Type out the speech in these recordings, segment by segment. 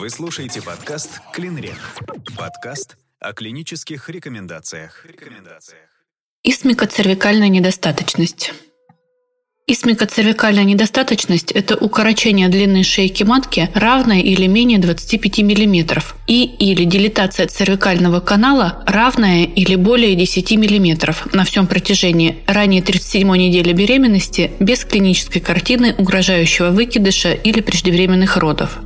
Вы слушаете подкаст «Клинрек». Подкаст о клинических рекомендациях. рекомендациях. Исмикоцервикальная недостаточность. Исмикоцервикальная недостаточность – это укорочение длины шейки матки, равное или менее 25 мм, и или дилатация цервикального канала, равная или более 10 мм на всем протяжении ранее 37 недели беременности без клинической картины угрожающего выкидыша или преждевременных родов.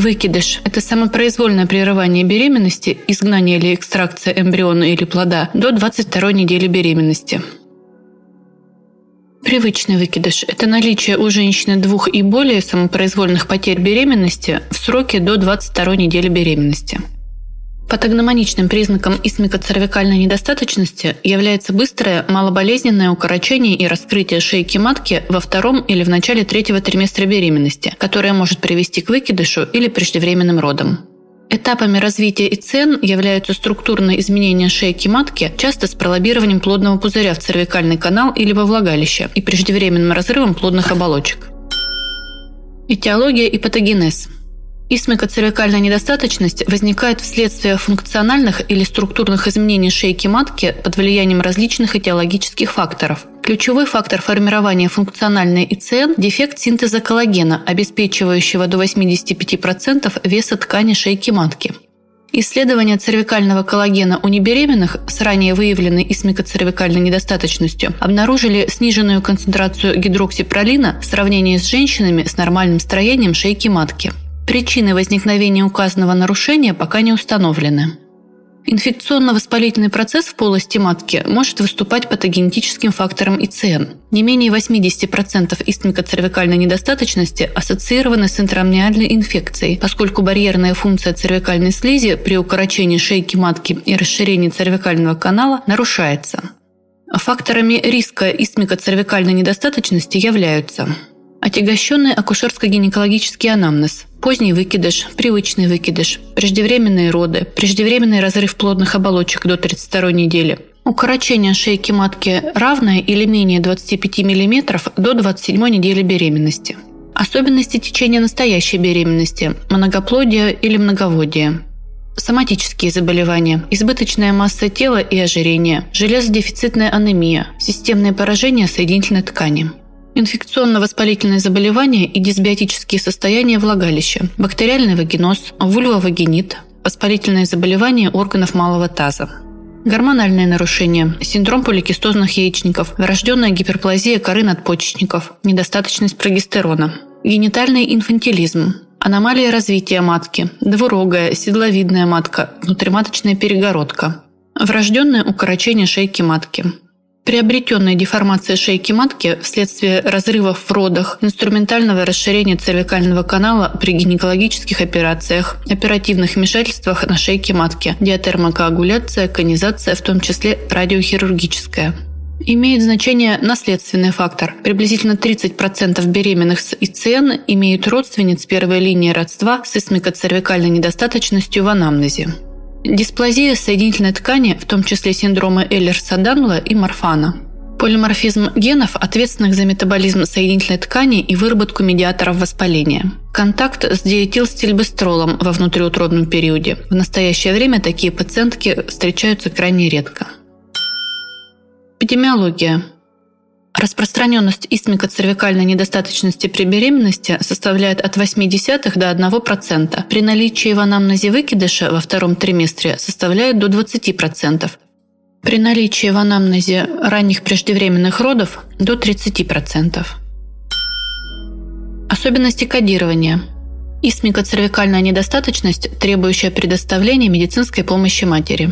Выкидыш – это самопроизвольное прерывание беременности, изгнание или экстракция эмбриона или плода до 22 недели беременности. Привычный выкидыш – это наличие у женщины двух и более самопроизвольных потерь беременности в сроке до 22 недели беременности. Патогномоничным признаком исмикоцервикальной недостаточности является быстрое малоболезненное укорочение и раскрытие шейки матки во втором или в начале третьего триместра беременности, которое может привести к выкидышу или преждевременным родам. Этапами развития ИЦН являются структурные изменения шейки матки, часто с пролоббированием плодного пузыря в цервикальный канал или во влагалище и преждевременным разрывом плодных оболочек. Этиология и патогенез – Исмикоцервикальная недостаточность возникает вследствие функциональных или структурных изменений шейки матки под влиянием различных этиологических факторов. Ключевой фактор формирования функциональной ИЦН – дефект синтеза коллагена, обеспечивающего до 85% веса ткани шейки матки. Исследования цервикального коллагена у небеременных с ранее выявленной исмикоцервикальной недостаточностью обнаружили сниженную концентрацию гидроксипролина в сравнении с женщинами с нормальным строением шейки матки. Причины возникновения указанного нарушения пока не установлены. Инфекционно-воспалительный процесс в полости матки может выступать патогенетическим фактором ИЦН. Не менее 80% истмикоцервикальной недостаточности ассоциированы с интрамниальной инфекцией, поскольку барьерная функция цервикальной слизи при укорочении шейки матки и расширении цервикального канала нарушается. Факторами риска истмикоцервикальной недостаточности являются Отягощенный акушерско-гинекологический анамнез, поздний выкидыш, привычный выкидыш, преждевременные роды, преждевременный разрыв плодных оболочек до 32 недели, укорочение шейки матки равное или менее 25 мм до 27 недели беременности. Особенности течения настоящей беременности – многоплодие или многоводие. Соматические заболевания, избыточная масса тела и ожирение, железодефицитная анемия, системные поражения соединительной ткани – Инфекционно-воспалительные заболевания и дисбиотические состояния влагалища, бактериальный вагиноз, вульвовагинит, воспалительные заболевания органов малого таза. Гормональные нарушения, синдром поликистозных яичников, врожденная гиперплазия коры надпочечников, недостаточность прогестерона, генитальный инфантилизм, аномалия развития матки, двурогая, седловидная матка, внутриматочная перегородка, врожденное укорочение шейки матки, Приобретенная деформация шейки матки вследствие разрывов в родах, инструментального расширения цервикального канала при гинекологических операциях, оперативных вмешательствах на шейке матки, диатермокоагуляция, конизация, в том числе радиохирургическая. Имеет значение наследственный фактор. Приблизительно 30% беременных с ИЦН имеют родственниц первой линии родства с исмикоцервикальной недостаточностью в анамнезе. Дисплазия соединительной ткани, в том числе синдромы Эллерса-Данла и Морфана. Полиморфизм генов, ответственных за метаболизм соединительной ткани и выработку медиаторов воспаления. Контакт с диэтилстильбестролом во внутриутробном периоде. В настоящее время такие пациентки встречаются крайне редко. Эпидемиология. Распространенность истмико-цервикальной недостаточности при беременности составляет от 0,8 до 1%. При наличии в анамнезе выкидыша во втором триместре составляет до 20%. При наличии в анамнезе ранних преждевременных родов – до 30%. Особенности кодирования. Истмико-цервикальная недостаточность, требующая предоставления медицинской помощи матери.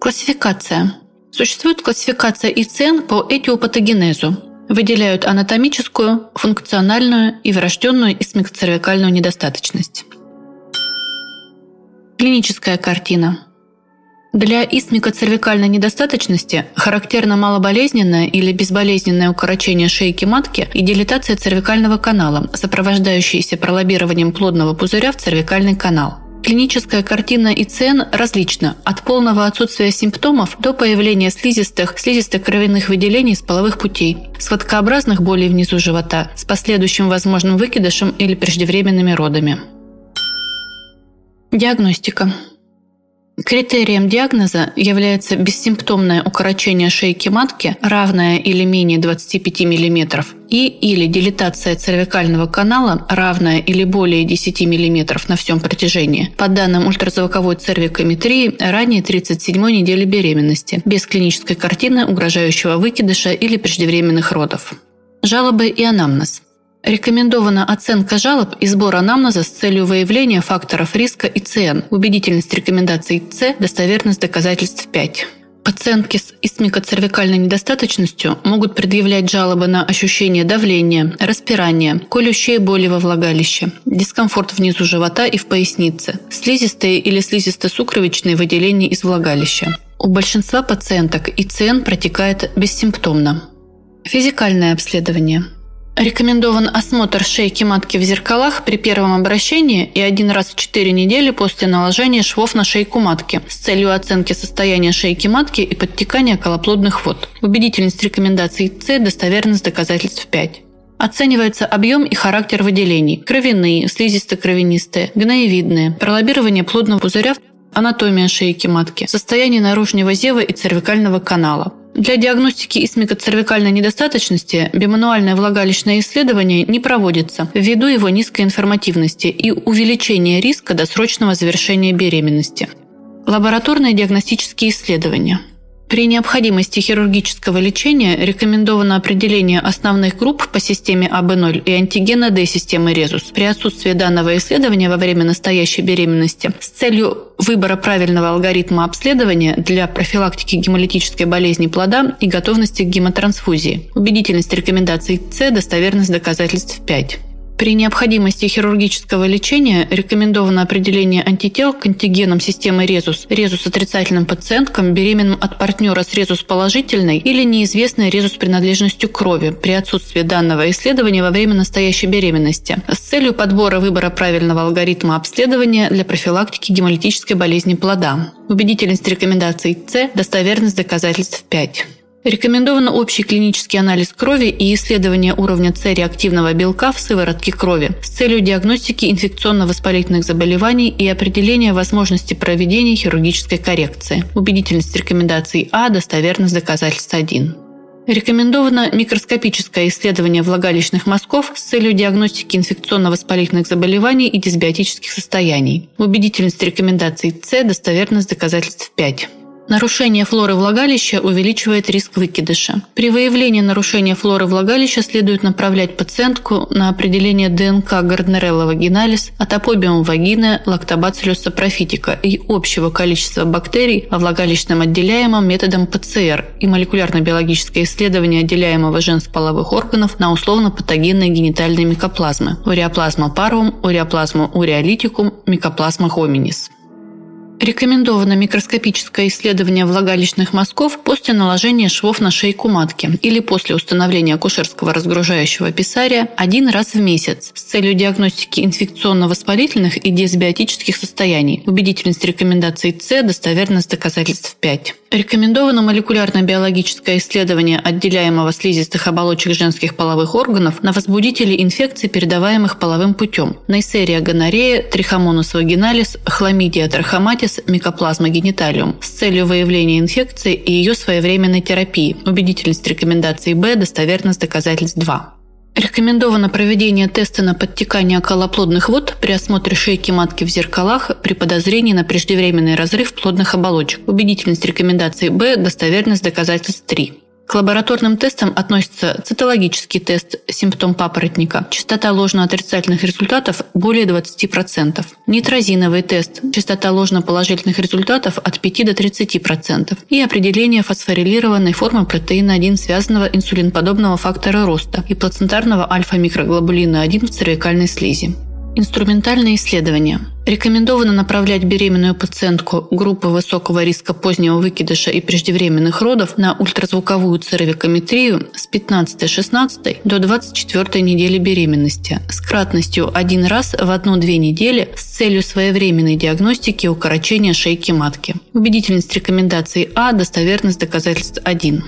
Классификация. Существует классификация ИЦН по этиопатогенезу. Выделяют анатомическую, функциональную и врожденную исмикоцервикальную недостаточность. Клиническая картина. Для исмикоцервикальной недостаточности характерно малоболезненное или безболезненное укорочение шейки матки и дилатация цервикального канала, сопровождающиеся пролоббированием плодного пузыря в цервикальный канал – Клиническая картина ИЦН различна от полного отсутствия симптомов до появления слизистых, слизисто-кровяных выделений с половых путей, сводкообразных болей внизу живота с последующим возможным выкидышем или преждевременными родами. Диагностика. Критерием диагноза является бессимптомное укорочение шейки матки, равное или менее 25 мм, и или дилатация цервикального канала, равная или более 10 мм на всем протяжении, по данным ультразвуковой цервикометрии ранее 37 недели беременности, без клинической картины угрожающего выкидыша или преждевременных родов. Жалобы и анамнез. Рекомендована оценка жалоб и сбор анамнеза с целью выявления факторов риска и ЦН, убедительность рекомендаций С, достоверность доказательств 5. Пациентки с истмикоцервикальной недостаточностью могут предъявлять жалобы на ощущение давления, распирания, колющие боли во влагалище, дискомфорт внизу живота и в пояснице, слизистые или слизисто-сукровичные выделения из влагалища. У большинства пациенток ИЦН протекает бессимптомно. Физикальное обследование – Рекомендован осмотр шейки матки в зеркалах при первом обращении и один раз в 4 недели после наложения швов на шейку матки с целью оценки состояния шейки матки и подтекания колоплодных вод. Убедительность рекомендаций С, достоверность доказательств 5. Оценивается объем и характер выделений – кровяные, слизисто-кровянистые, гноевидные, пролоббирование плодного пузыря, анатомия шейки матки, состояние наружного зева и цервикального канала, для диагностики исмикоцервикальной недостаточности бимануальное влагалищное исследование не проводится ввиду его низкой информативности и увеличения риска досрочного завершения беременности. Лабораторные диагностические исследования – при необходимости хирургического лечения рекомендовано определение основных групп по системе АБ0 и антигена D системы резус при отсутствии данного исследования во время настоящей беременности с целью выбора правильного алгоритма обследования для профилактики гемолитической болезни плода и готовности к гемотрансфузии. Убедительность рекомендаций С, достоверность доказательств 5. При необходимости хирургического лечения рекомендовано определение антител к антигенам системы резус, резус отрицательным пациенткам, беременным от партнера с резус положительной или неизвестной резус принадлежностью крови при отсутствии данного исследования во время настоящей беременности с целью подбора выбора правильного алгоритма обследования для профилактики гемолитической болезни плода. Убедительность рекомендаций С, достоверность доказательств 5. Рекомендован общий клинический анализ крови и исследование уровня С-реактивного белка в сыворотке крови с целью диагностики инфекционно-воспалительных заболеваний и определения возможности проведения хирургической коррекции. Убедительность рекомендаций А, достоверность доказательств 1. Рекомендовано микроскопическое исследование влагалищных мазков с целью диагностики инфекционно-воспалительных заболеваний и дисбиотических состояний. Убедительность рекомендаций С, достоверность доказательств 5. Нарушение флоры влагалища увеличивает риск выкидыша. При выявлении нарушения флоры влагалища следует направлять пациентку на определение ДНК Гарднерелла вагиналис, атопобиум вагины, лактобациллюс сапрофитика и общего количества бактерий во влагалищном отделяемом методом ПЦР и молекулярно-биологическое исследование отделяемого женских половых органов на условно-патогенные генитальные микоплазмы – уреоплазма парум, уреоплазма уреолитикум, микоплазма хоминис. Рекомендовано микроскопическое исследование влагалищных мазков после наложения швов на шейку матки или после установления акушерского разгружающего писария один раз в месяц с целью диагностики инфекционно-воспалительных и дисбиотических состояний. Убедительность рекомендаций С, достоверность доказательств 5. Рекомендовано молекулярно-биологическое исследование отделяемого слизистых оболочек женских половых органов на возбудители инфекций, передаваемых половым путем. Нейсерия гонорея, трихомонус вагиналис, хламидия трахоматис, анализ микоплазмы гениталиум с целью выявления инфекции и ее своевременной терапии. Убедительность рекомендаций Б, достоверность доказательств 2. Рекомендовано проведение теста на подтекание колоплодных вод при осмотре шейки матки в зеркалах при подозрении на преждевременный разрыв плодных оболочек. Убедительность рекомендаций Б, достоверность доказательств 3. К лабораторным тестам относятся цитологический тест симптом папоротника, частота ложно-отрицательных результатов более 20%, нитрозиновый тест, частота ложно-положительных результатов от 5 до 30% и определение фосфорилированной формы протеина 1 связанного инсулинподобного фактора роста и плацентарного альфа-микроглобулина 1 в цервикальной слизи. Инструментальные исследования. Рекомендовано направлять беременную пациентку группы высокого риска позднего выкидыша и преждевременных родов на ультразвуковую цервикометрию с 15-16 до 24 недели беременности с кратностью один раз в одну-две недели с целью своевременной диагностики укорочения шейки матки. Убедительность рекомендаций А, достоверность доказательств 1.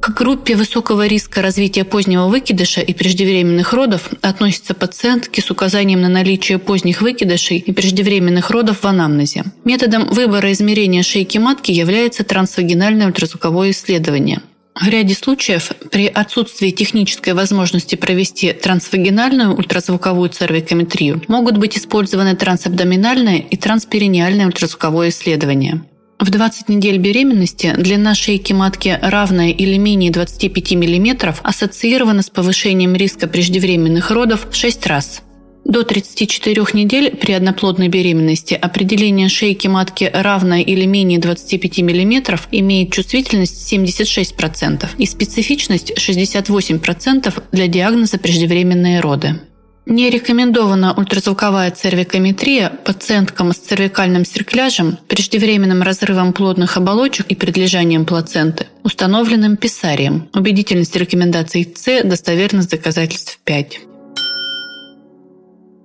К группе высокого риска развития позднего выкидыша и преждевременных родов относятся пациентки с указанием на наличие поздних выкидышей и преждевременных родов в анамнезе. Методом выбора измерения шейки матки является трансвагинальное ультразвуковое исследование. В ряде случаев при отсутствии технической возможности провести трансвагинальную ультразвуковую цервикометрию могут быть использованы трансабдоминальное и трансперинеальное ультразвуковое исследование. В 20 недель беременности длина шейки матки равная или менее 25 мм ассоциирована с повышением риска преждевременных родов в 6 раз. До 34 недель при одноплодной беременности определение шейки матки равное или менее 25 мм имеет чувствительность 76% и специфичность 68% для диагноза преждевременные роды. Не рекомендована ультразвуковая цервикометрия пациенткам с цервикальным циркляжем, преждевременным разрывом плодных оболочек и предлежанием плаценты, установленным писарием. Убедительность рекомендаций С, достоверность доказательств 5.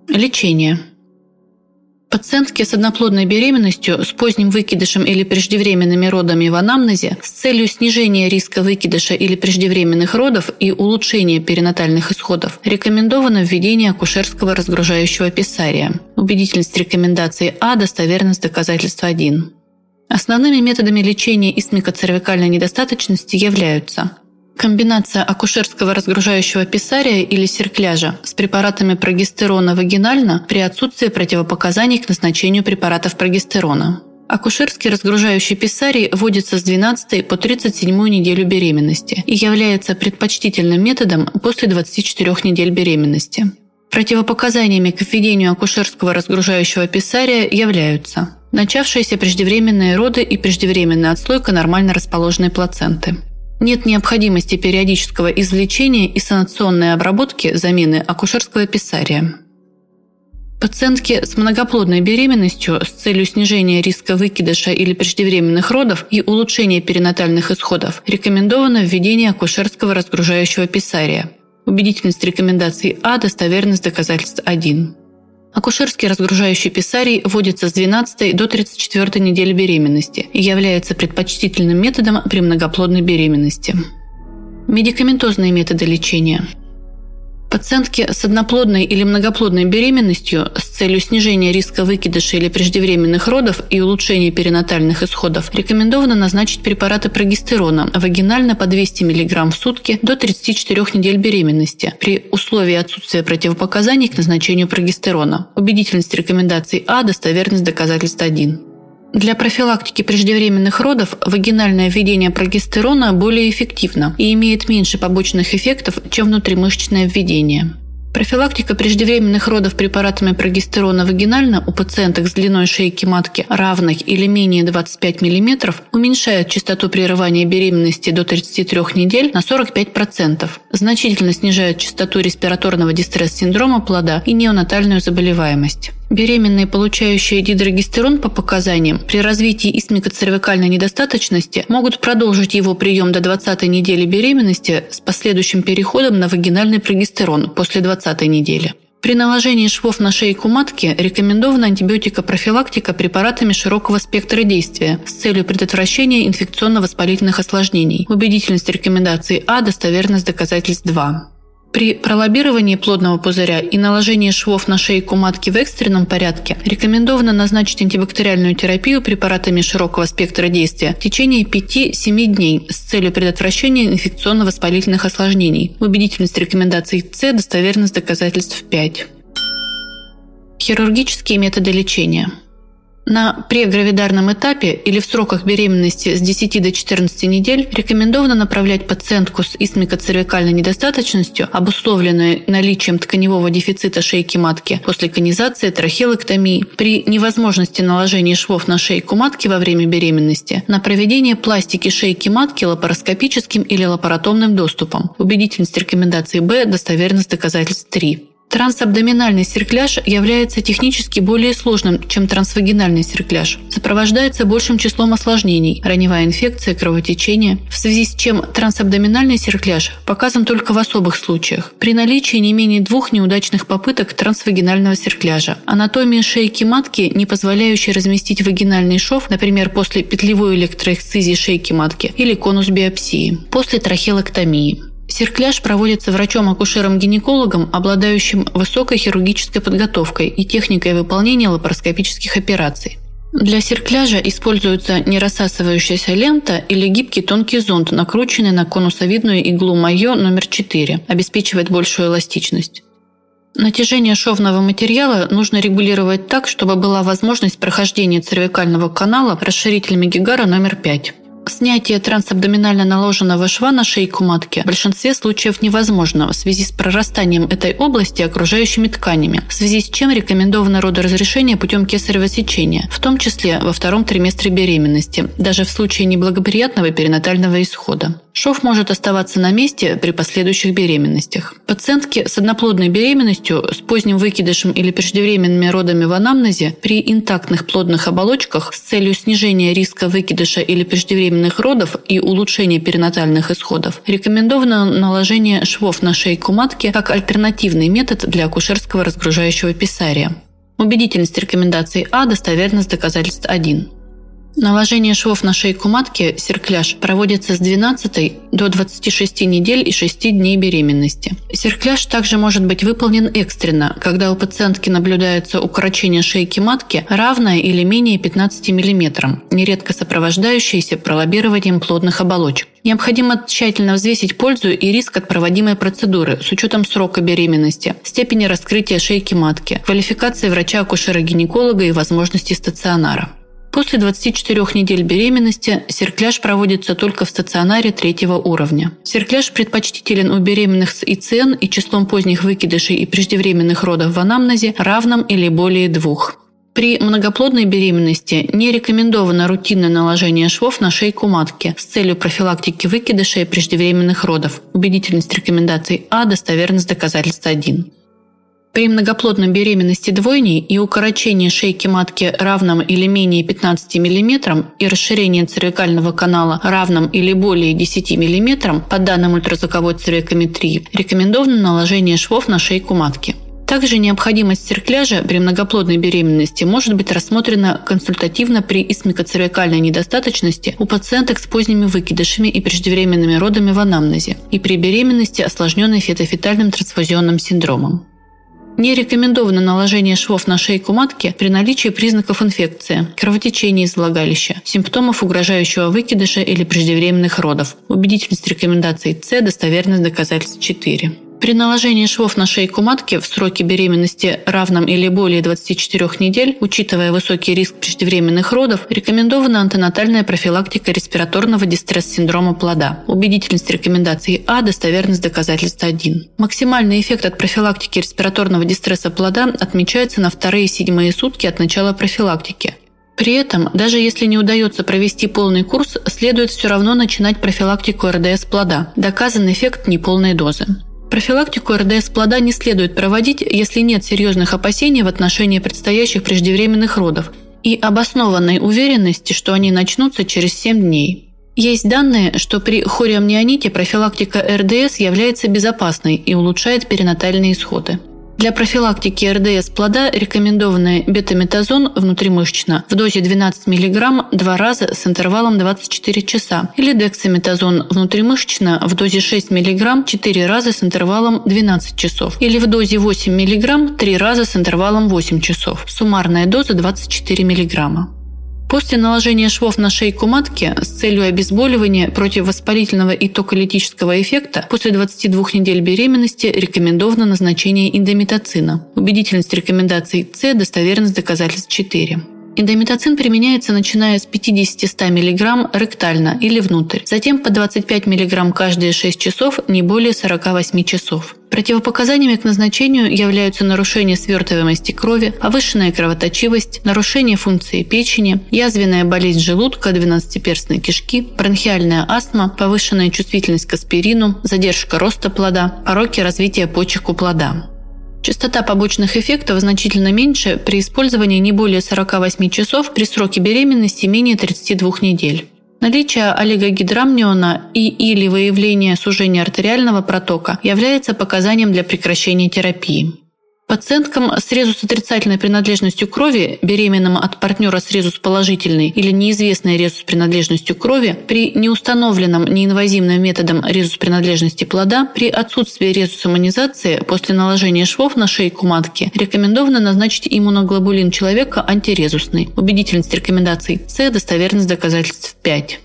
Лечение. Пациентки с одноплодной беременностью, с поздним выкидышем или преждевременными родами в анамнезе с целью снижения риска выкидыша или преждевременных родов и улучшения перинатальных исходов рекомендовано введение акушерского разгружающего писария. Убедительность рекомендации А, достоверность доказательства 1. Основными методами лечения исмикоцервикальной недостаточности являются Комбинация акушерского разгружающего писария или серкляжа с препаратами прогестерона вагинально при отсутствии противопоказаний к назначению препаратов прогестерона. Акушерский разгружающий писарий вводится с 12 по 37 неделю беременности и является предпочтительным методом после 24 недель беременности. Противопоказаниями к введению акушерского разгружающего писария являются начавшиеся преждевременные роды и преждевременная отслойка нормально расположенной плаценты – нет необходимости периодического извлечения и санационной обработки замены акушерского писария. Пациентки с многоплодной беременностью с целью снижения риска выкидыша или преждевременных родов и улучшения перинатальных исходов рекомендовано введение акушерского разгружающего писария. Убедительность рекомендаций А, достоверность доказательств 1. Акушерский разгружающий писарий вводится с 12 до 34 недели беременности и является предпочтительным методом при многоплодной беременности. Медикаментозные методы лечения – Пациентки с одноплодной или многоплодной беременностью с целью снижения риска выкидыша или преждевременных родов и улучшения перинатальных исходов рекомендовано назначить препараты прогестерона вагинально по 200 мг в сутки до 34 недель беременности при условии отсутствия противопоказаний к назначению прогестерона. Убедительность рекомендаций А, достоверность доказательств 1. Для профилактики преждевременных родов вагинальное введение прогестерона более эффективно и имеет меньше побочных эффектов, чем внутримышечное введение. Профилактика преждевременных родов препаратами прогестерона вагинально у пациенток с длиной шейки матки равной или менее 25 мм уменьшает частоту прерывания беременности до 33 недель на 45%, значительно снижает частоту респираторного дистресс-синдрома плода и неонатальную заболеваемость. Беременные, получающие дидрогестерон по показаниям, при развитии исмикоцервикальной недостаточности могут продолжить его прием до 20 недели беременности с последующим переходом на вагинальный прогестерон после 20 недели. При наложении швов на шейку матки рекомендована антибиотикопрофилактика препаратами широкого спектра действия с целью предотвращения инфекционно-воспалительных осложнений. Убедительность рекомендаций А, достоверность доказательств 2. При пролоббировании плодного пузыря и наложении швов на шейку матки в экстренном порядке рекомендовано назначить антибактериальную терапию препаратами широкого спектра действия в течение 5-7 дней с целью предотвращения инфекционно-воспалительных осложнений. Убедительность рекомендаций С, достоверность доказательств 5. Хирургические методы лечения – на прегравидарном этапе или в сроках беременности с 10 до 14 недель рекомендовано направлять пациентку с исмикоцервикальной недостаточностью, обусловленной наличием тканевого дефицита шейки матки после конизации, трахеоктомии, при невозможности наложения швов на шейку матки во время беременности, на проведение пластики шейки матки лапароскопическим или лапаротомным доступом. Убедительность рекомендации Б, достоверность доказательств 3. Трансабдоминальный циркляж является технически более сложным, чем трансвагинальный циркляж. Сопровождается большим числом осложнений – раневая инфекция, кровотечение, в связи с чем трансабдоминальный циркляж показан только в особых случаях. При наличии не менее двух неудачных попыток трансвагинального циркляжа. Анатомия шейки матки, не позволяющая разместить вагинальный шов, например, после петлевой электроэксцизии шейки матки или конус биопсии, после трахеолэктомии. Серкляж проводится врачом-акушером-гинекологом, обладающим высокой хирургической подготовкой и техникой выполнения лапароскопических операций. Для серкляжа используется нерассасывающаяся лента или гибкий тонкий зонд, накрученный на конусовидную иглу Майо номер 4, обеспечивает большую эластичность. Натяжение шовного материала нужно регулировать так, чтобы была возможность прохождения цервикального канала расширителями Гигара номер 5. Снятие трансабдоминально наложенного шва на шейку матки в большинстве случаев невозможно в связи с прорастанием этой области окружающими тканями, в связи с чем рекомендовано родоразрешение путем кесарево сечения, в том числе во втором триместре беременности, даже в случае неблагоприятного перинатального исхода. Шов может оставаться на месте при последующих беременностях. Пациентки с одноплодной беременностью, с поздним выкидышем или преждевременными родами в анамнезе при интактных плодных оболочках с целью снижения риска выкидыша или преждевременных родов и улучшения перинатальных исходов рекомендовано наложение швов на шейку матки как альтернативный метод для акушерского разгружающего писария. Убедительность рекомендаций А, достоверность доказательств 1. Наложение швов на шейку матки, серкляж, проводится с 12 до 26 недель и 6 дней беременности. Серкляж также может быть выполнен экстренно, когда у пациентки наблюдается укорочение шейки матки, равное или менее 15 мм, нередко сопровождающееся пролоббированием плодных оболочек. Необходимо тщательно взвесить пользу и риск от проводимой процедуры с учетом срока беременности, степени раскрытия шейки матки, квалификации врача-акушера-гинеколога и возможности стационара. После 24 недель беременности серкляж проводится только в стационаре третьего уровня. Серкляж предпочтителен у беременных с ИЦН и числом поздних выкидышей и преждевременных родов в анамнезе равным или более двух. При многоплодной беременности не рекомендовано рутинное наложение швов на шейку матки с целью профилактики выкидышей и преждевременных родов. Убедительность рекомендаций А, достоверность доказательства 1. При многоплодной беременности двойней и укорочении шейки матки равном или менее 15 мм и расширении цервикального канала равном или более 10 мм по данным ультразвуковой цервикометрии рекомендовано наложение швов на шейку матки. Также необходимость циркляжа при многоплодной беременности может быть рассмотрена консультативно при исмикоцервикальной недостаточности у пациенток с поздними выкидышами и преждевременными родами в анамнезе и при беременности, осложненной фетофетальным трансфузионным синдромом. Не рекомендовано наложение швов на шейку матки при наличии признаков инфекции, кровотечения из влагалища, симптомов угрожающего выкидыша или преждевременных родов. Убедительность рекомендаций С, достоверность доказательств 4. При наложении швов на шейку матки в сроке беременности равном или более 24 недель, учитывая высокий риск преждевременных родов, рекомендована антенатальная профилактика респираторного дистресс-синдрома плода. Убедительность рекомендаций А, достоверность доказательств 1. Максимальный эффект от профилактики респираторного дистресса плода отмечается на вторые седьмые сутки от начала профилактики. При этом, даже если не удается провести полный курс, следует все равно начинать профилактику РДС плода. Доказан эффект неполной дозы. Профилактику РДС плода не следует проводить, если нет серьезных опасений в отношении предстоящих преждевременных родов и обоснованной уверенности, что они начнутся через 7 дней. Есть данные, что при хориомнеоните профилактика РДС является безопасной и улучшает перинатальные исходы. Для профилактики РДС плода рекомендованы бетаметазон внутримышечно в дозе 12 мг два раза с интервалом 24 часа или дексаметазон внутримышечно в дозе 6 мг 4 раза с интервалом 12 часов или в дозе 8 мг 3 раза с интервалом 8 часов. Суммарная доза 24 мг. После наложения швов на шейку матки с целью обезболивания против воспалительного и токолитического эффекта после 22 недель беременности рекомендовано назначение индомитоцина. Убедительность рекомендаций С, достоверность доказательств 4. Индомитоцин применяется начиная с 50-100 мг ректально или внутрь, затем по 25 мг каждые 6 часов, не более 48 часов. Противопоказаниями к назначению являются нарушение свертываемости крови, повышенная кровоточивость, нарушение функции печени, язвенная болезнь желудка, двенадцатиперстной кишки, бронхиальная астма, повышенная чувствительность к аспирину, задержка роста плода, пороки развития почек у плода. Частота побочных эффектов значительно меньше при использовании не более 48 часов при сроке беременности менее 32 недель. Наличие олигогидрамниона и или выявление сужения артериального протока является показанием для прекращения терапии. Пациенткам с резус отрицательной принадлежностью крови, беременным от партнера с резус положительной или неизвестной резус принадлежностью крови, при неустановленном неинвазивным методом резус принадлежности плода, при отсутствии резус-иммунизации после наложения швов на шейку матки, рекомендовано назначить иммуноглобулин человека антирезусный. Убедительность рекомендаций С, достоверность доказательств 5.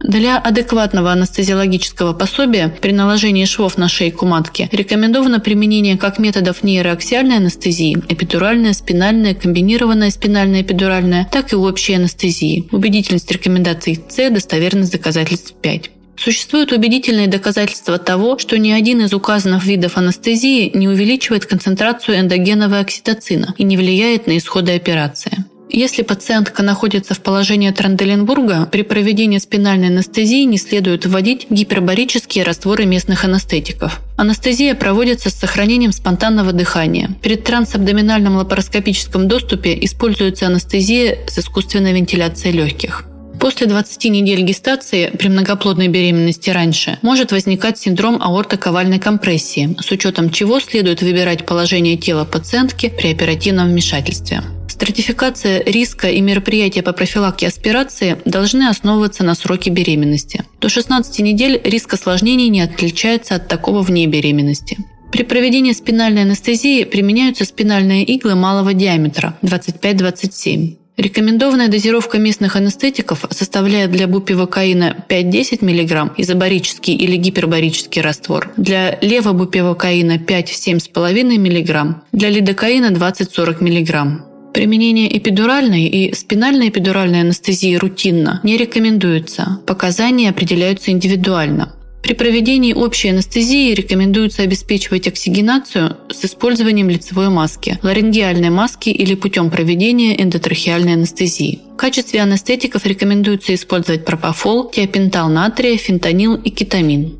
Для адекватного анестезиологического пособия при наложении швов на шейку матки рекомендовано применение как методов нейроаксиальной анестезии, эпидуральная, спинальная, комбинированная спинальная эпидуральная, так и общей анестезии. Убедительность рекомендаций С, достоверность доказательств 5. Существуют убедительные доказательства того, что ни один из указанных видов анестезии не увеличивает концентрацию эндогенного окситоцина и не влияет на исходы операции. Если пациентка находится в положении Транделенбурга, при проведении спинальной анестезии не следует вводить гипербарические растворы местных анестетиков. Анестезия проводится с сохранением спонтанного дыхания. Перед трансабдоминальным лапароскопическом доступе используется анестезия с искусственной вентиляцией легких. После 20 недель гестации при многоплодной беременности раньше может возникать синдром аортоковальной компрессии, с учетом чего следует выбирать положение тела пациентки при оперативном вмешательстве. Стратификация риска и мероприятия по профилактике аспирации должны основываться на сроке беременности. До 16 недель риск осложнений не отличается от такого вне беременности. При проведении спинальной анестезии применяются спинальные иглы малого диаметра 25-27. Рекомендованная дозировка местных анестетиков составляет для бупивокаина 5-10 мг изобарический или гипербарический раствор, для левобупивокаина 5-7,5 мг, для лидокаина 20-40 мг. Применение эпидуральной и спинальной эпидуральной анестезии рутинно не рекомендуется. Показания определяются индивидуально. При проведении общей анестезии рекомендуется обеспечивать оксигенацию с использованием лицевой маски, ларингеальной маски или путем проведения эндотрахеальной анестезии. В качестве анестетиков рекомендуется использовать пропофол, тиопентал натрия, фентанил и кетамин.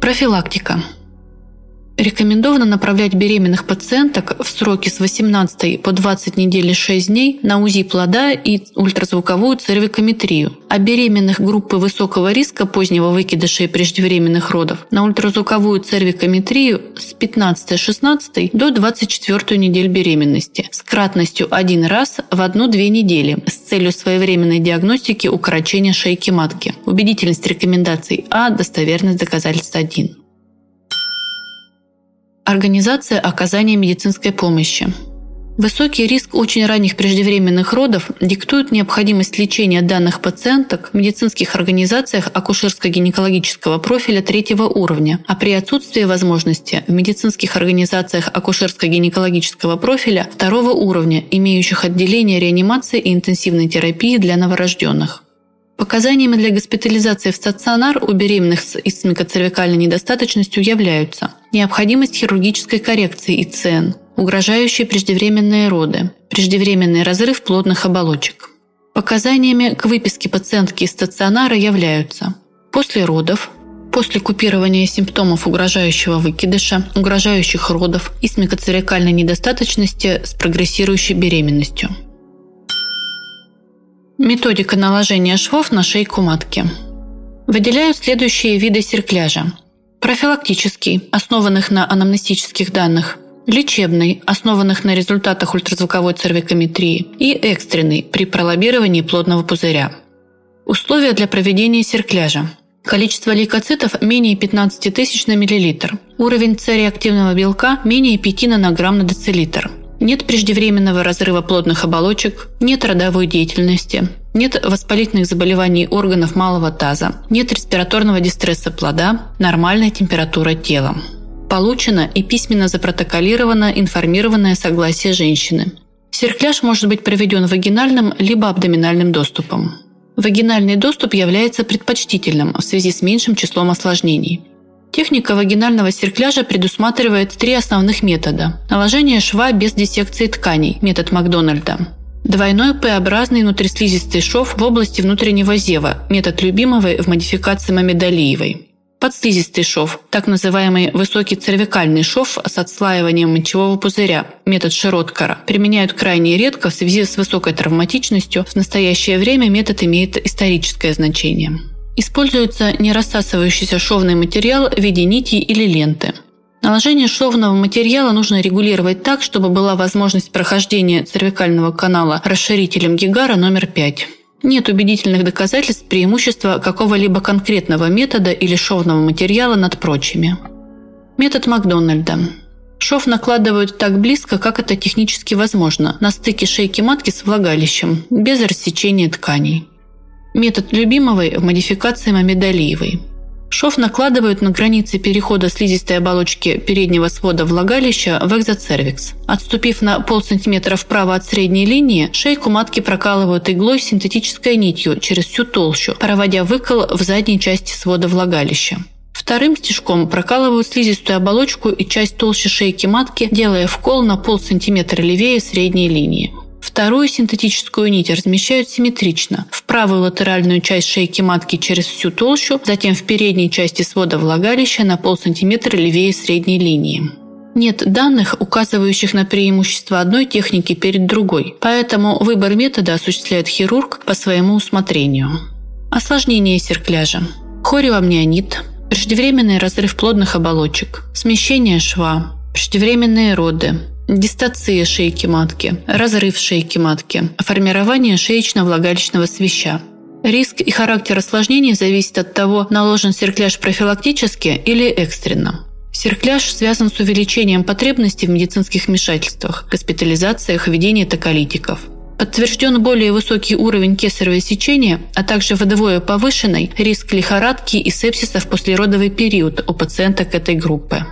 Профилактика. Рекомендовано направлять беременных пациенток в сроки с 18 по 20 недель и 6 дней на УЗИ плода и ультразвуковую цервикометрию, а беременных группы высокого риска позднего выкидыша и преждевременных родов на ультразвуковую цервикометрию с 15-16 до 24 недель беременности с кратностью один раз в 1-2 недели с целью своевременной диагностики укорочения шейки матки. Убедительность рекомендаций А, достоверность доказательств 1. Организация оказания медицинской помощи. Высокий риск очень ранних преждевременных родов диктует необходимость лечения данных пациенток в медицинских организациях акушерско-гинекологического профиля третьего уровня, а при отсутствии возможности в медицинских организациях акушерско-гинекологического профиля второго уровня, имеющих отделение реанимации и интенсивной терапии для новорожденных. Показаниями для госпитализации в стационар у беременных с исмикоцервикальной недостаточностью являются необходимость хирургической коррекции ИЦН, угрожающие преждевременные роды, преждевременный разрыв плодных оболочек. Показаниями к выписке пациентки из стационара являются после родов, после купирования симптомов угрожающего выкидыша, угрожающих родов и смекоцерикальной недостаточности с прогрессирующей беременностью – Методика наложения швов на шейку матки. Выделяют следующие виды серкляжа. Профилактический, основанных на анамнестических данных. Лечебный, основанных на результатах ультразвуковой цервикометрии. И экстренный, при пролоббировании плодного пузыря. Условия для проведения серкляжа. Количество лейкоцитов менее 15 тысяч на миллилитр. Уровень С-реактивного белка менее 5 нанограмм на децилитр. Нет преждевременного разрыва плодных оболочек, нет родовой деятельности, нет воспалительных заболеваний органов малого таза, нет респираторного дистресса плода, нормальная температура тела. Получено и письменно запротоколировано информированное согласие женщины. Серкляж может быть проведен вагинальным либо абдоминальным доступом. Вагинальный доступ является предпочтительным в связи с меньшим числом осложнений. Техника вагинального серкляжа предусматривает три основных метода. Наложение шва без диссекции тканей, метод Макдональда. Двойной П-образный внутрислизистый шов в области внутреннего зева, метод любимого в модификации Мамедалиевой. Подслизистый шов, так называемый высокий цервикальный шов с отслаиванием мочевого пузыря, метод Широткара, применяют крайне редко в связи с высокой травматичностью. В настоящее время метод имеет историческое значение. Используется нерассасывающийся шовный материал в виде нити или ленты. Наложение шовного материала нужно регулировать так, чтобы была возможность прохождения цервикального канала расширителем Гигара номер 5. Нет убедительных доказательств преимущества какого-либо конкретного метода или шовного материала над прочими. Метод Макдональда. Шов накладывают так близко, как это технически возможно, на стыке шейки матки с влагалищем, без рассечения тканей. Метод любимовой в модификации Мамедалиевой. Шов накладывают на границе перехода слизистой оболочки переднего свода влагалища в экзоцервикс. Отступив на полсантиметра вправо от средней линии, шейку матки прокалывают иглой с синтетической нитью через всю толщу, проводя выкол в задней части свода влагалища. Вторым стежком прокалывают слизистую оболочку и часть толщи шейки матки, делая вкол на полсантиметра левее средней линии. Вторую синтетическую нить размещают симметрично в правую латеральную часть шейки матки через всю толщу, затем в передней части свода влагалища на полсантиметра левее средней линии. Нет данных, указывающих на преимущество одной техники перед другой, поэтому выбор метода осуществляет хирург по своему усмотрению. Осложнение серкляжа. Хориоамнионит, преждевременный разрыв плодных оболочек, смещение шва, преждевременные роды, дистация шейки матки, разрыв шейки матки, формирование шеечно-влагалищного свища. Риск и характер осложнений зависит от того, наложен серкляж профилактически или экстренно. Серкляж связан с увеличением потребностей в медицинских вмешательствах, госпитализациях, введении токолитиков. Подтвержден более высокий уровень кесарево сечения, а также вдвое повышенный риск лихорадки и сепсиса в послеродовый период у пациенток этой группы.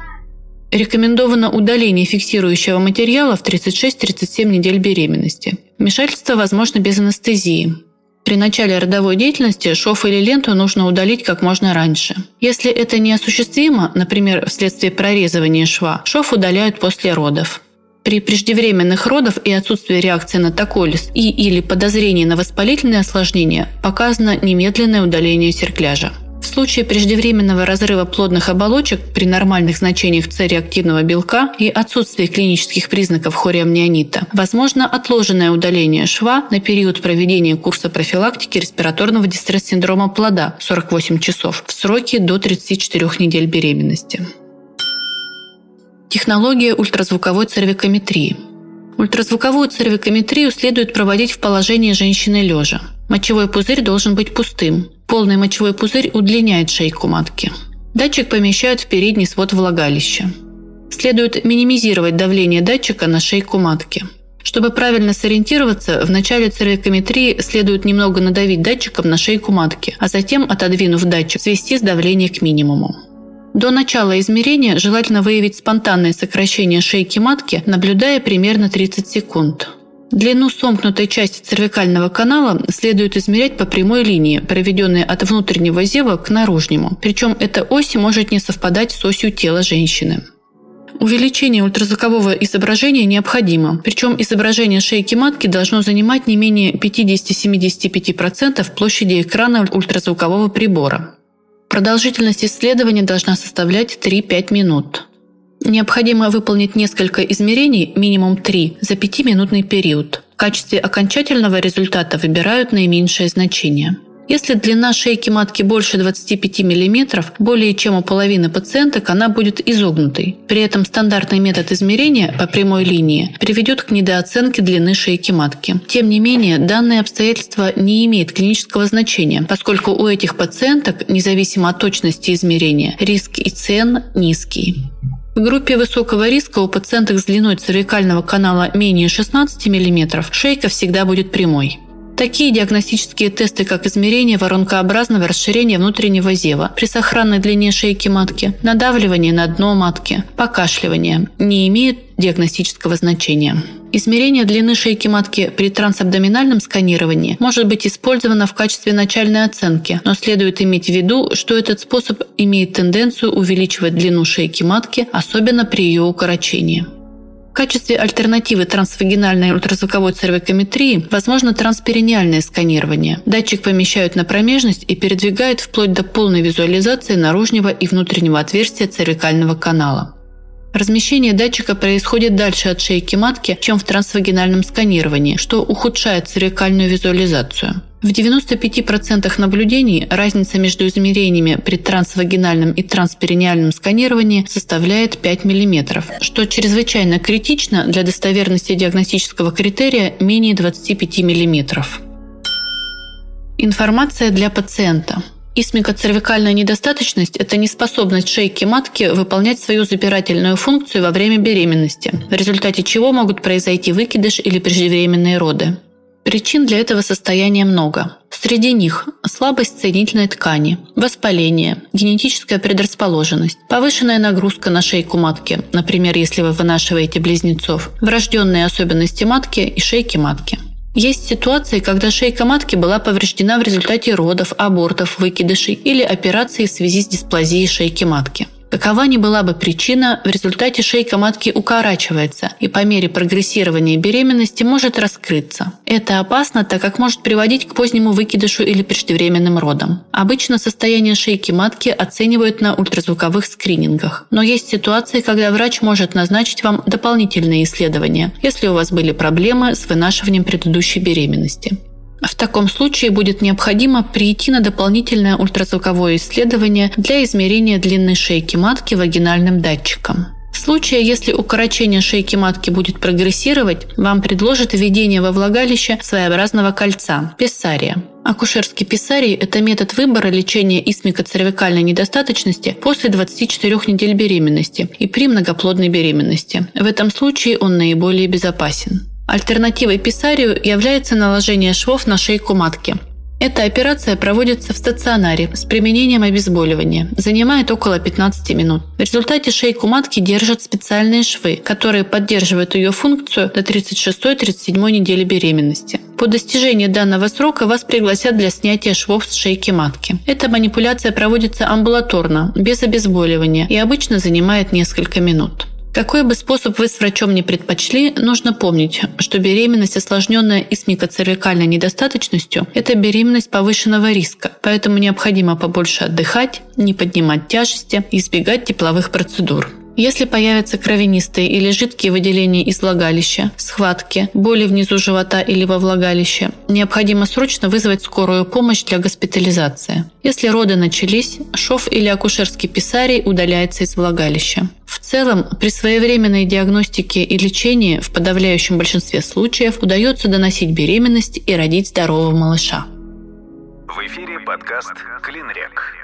Рекомендовано удаление фиксирующего материала в 36-37 недель беременности. Вмешательство возможно без анестезии. При начале родовой деятельности шов или ленту нужно удалить как можно раньше. Если это неосуществимо, например, вследствие прорезывания шва, шов удаляют после родов. При преждевременных родах и отсутствии реакции на токолиз и или подозрении на воспалительные осложнения показано немедленное удаление серкляжа. В случае преждевременного разрыва плодных оболочек при нормальных значениях С-реактивного белка и отсутствии клинических признаков хориамнионита возможно отложенное удаление шва на период проведения курса профилактики респираторного дистресс-синдрома плода 48 часов в сроке до 34 недель беременности. Технология ультразвуковой цервикометрии. Ультразвуковую цервикометрию следует проводить в положении женщины лежа. Мочевой пузырь должен быть пустым. Полный мочевой пузырь удлиняет шейку матки. Датчик помещают в передний свод влагалища. Следует минимизировать давление датчика на шейку матки. Чтобы правильно сориентироваться, в начале цервикометрии следует немного надавить датчиком на шейку матки, а затем, отодвинув датчик, свести сдавление к минимуму. До начала измерения желательно выявить спонтанное сокращение шейки матки, наблюдая примерно 30 секунд. Длину сомкнутой части цервикального канала следует измерять по прямой линии, проведенной от внутреннего зева к наружнему. Причем эта ось может не совпадать с осью тела женщины. Увеличение ультразвукового изображения необходимо, причем изображение шейки матки должно занимать не менее 50-75% площади экрана ультразвукового прибора. Продолжительность исследования должна составлять 3-5 минут. Необходимо выполнить несколько измерений, минимум 3, за 5-минутный период. В качестве окончательного результата выбирают наименьшее значение. Если длина шейки матки больше 25 мм, более чем у половины пациенток она будет изогнутой. При этом стандартный метод измерения по прямой линии приведет к недооценке длины шейки матки. Тем не менее, данное обстоятельство не имеет клинического значения, поскольку у этих пациенток, независимо от точности измерения, риск и цен низкий. В группе высокого риска у пациенток с длиной цервикального канала менее 16 мм шейка всегда будет прямой. Такие диагностические тесты, как измерение воронкообразного расширения внутреннего зева при сохранной длине шейки матки, надавливание на дно матки, покашливание, не имеют диагностического значения. Измерение длины шейки матки при трансабдоминальном сканировании может быть использовано в качестве начальной оценки, но следует иметь в виду, что этот способ имеет тенденцию увеличивать длину шейки матки, особенно при ее укорочении. Качестве альтернативы трансвагинальной ультразвуковой цервикометрии возможно транспериниальное сканирование. Датчик помещают на промежность и передвигают вплоть до полной визуализации наружного и внутреннего отверстия цервикального канала. Размещение датчика происходит дальше от шейки матки, чем в трансвагинальном сканировании, что ухудшает цервикальную визуализацию. В 95% наблюдений разница между измерениями при трансвагинальном и транспериниальном сканировании составляет 5 мм, что чрезвычайно критично для достоверности диагностического критерия менее 25 мм. Информация для пациента. Исмикоцервикальная недостаточность – это неспособность шейки матки выполнять свою запирательную функцию во время беременности, в результате чего могут произойти выкидыш или преждевременные роды. Причин для этого состояния много. Среди них слабость соединительной ткани, воспаление, генетическая предрасположенность, повышенная нагрузка на шейку матки, например, если вы вынашиваете близнецов, врожденные особенности матки и шейки матки. Есть ситуации, когда шейка матки была повреждена в результате родов, абортов, выкидышей или операции в связи с дисплазией шейки матки. Какова ни была бы причина, в результате шейка матки укорачивается и по мере прогрессирования беременности может раскрыться. Это опасно, так как может приводить к позднему выкидышу или преждевременным родам. Обычно состояние шейки матки оценивают на ультразвуковых скринингах. Но есть ситуации, когда врач может назначить вам дополнительные исследования, если у вас были проблемы с вынашиванием предыдущей беременности. В таком случае будет необходимо прийти на дополнительное ультразвуковое исследование для измерения длины шейки матки вагинальным датчиком. В случае, если укорочение шейки матки будет прогрессировать, вам предложат введение во влагалище своеобразного кольца – пессария. Акушерский писарий – это метод выбора лечения исмикоцервикальной недостаточности после 24 недель беременности и при многоплодной беременности. В этом случае он наиболее безопасен. Альтернативой писарию является наложение швов на шейку матки. Эта операция проводится в стационаре с применением обезболивания. Занимает около 15 минут. В результате шейку матки держат специальные швы, которые поддерживают ее функцию до 36-37 недели беременности. По достижении данного срока вас пригласят для снятия швов с шейки матки. Эта манипуляция проводится амбулаторно, без обезболивания и обычно занимает несколько минут. Какой бы способ вы с врачом не предпочли, нужно помнить, что беременность, осложненная исмикоцервикальной недостаточностью, это беременность повышенного риска, поэтому необходимо побольше отдыхать, не поднимать тяжести и избегать тепловых процедур. Если появятся кровянистые или жидкие выделения из влагалища, схватки, боли внизу живота или во влагалище, необходимо срочно вызвать скорую помощь для госпитализации. Если роды начались, шов или акушерский писарий удаляется из влагалища. В целом, при своевременной диагностике и лечении в подавляющем большинстве случаев удается доносить беременность и родить здорового малыша. В эфире подкаст «Клинрек».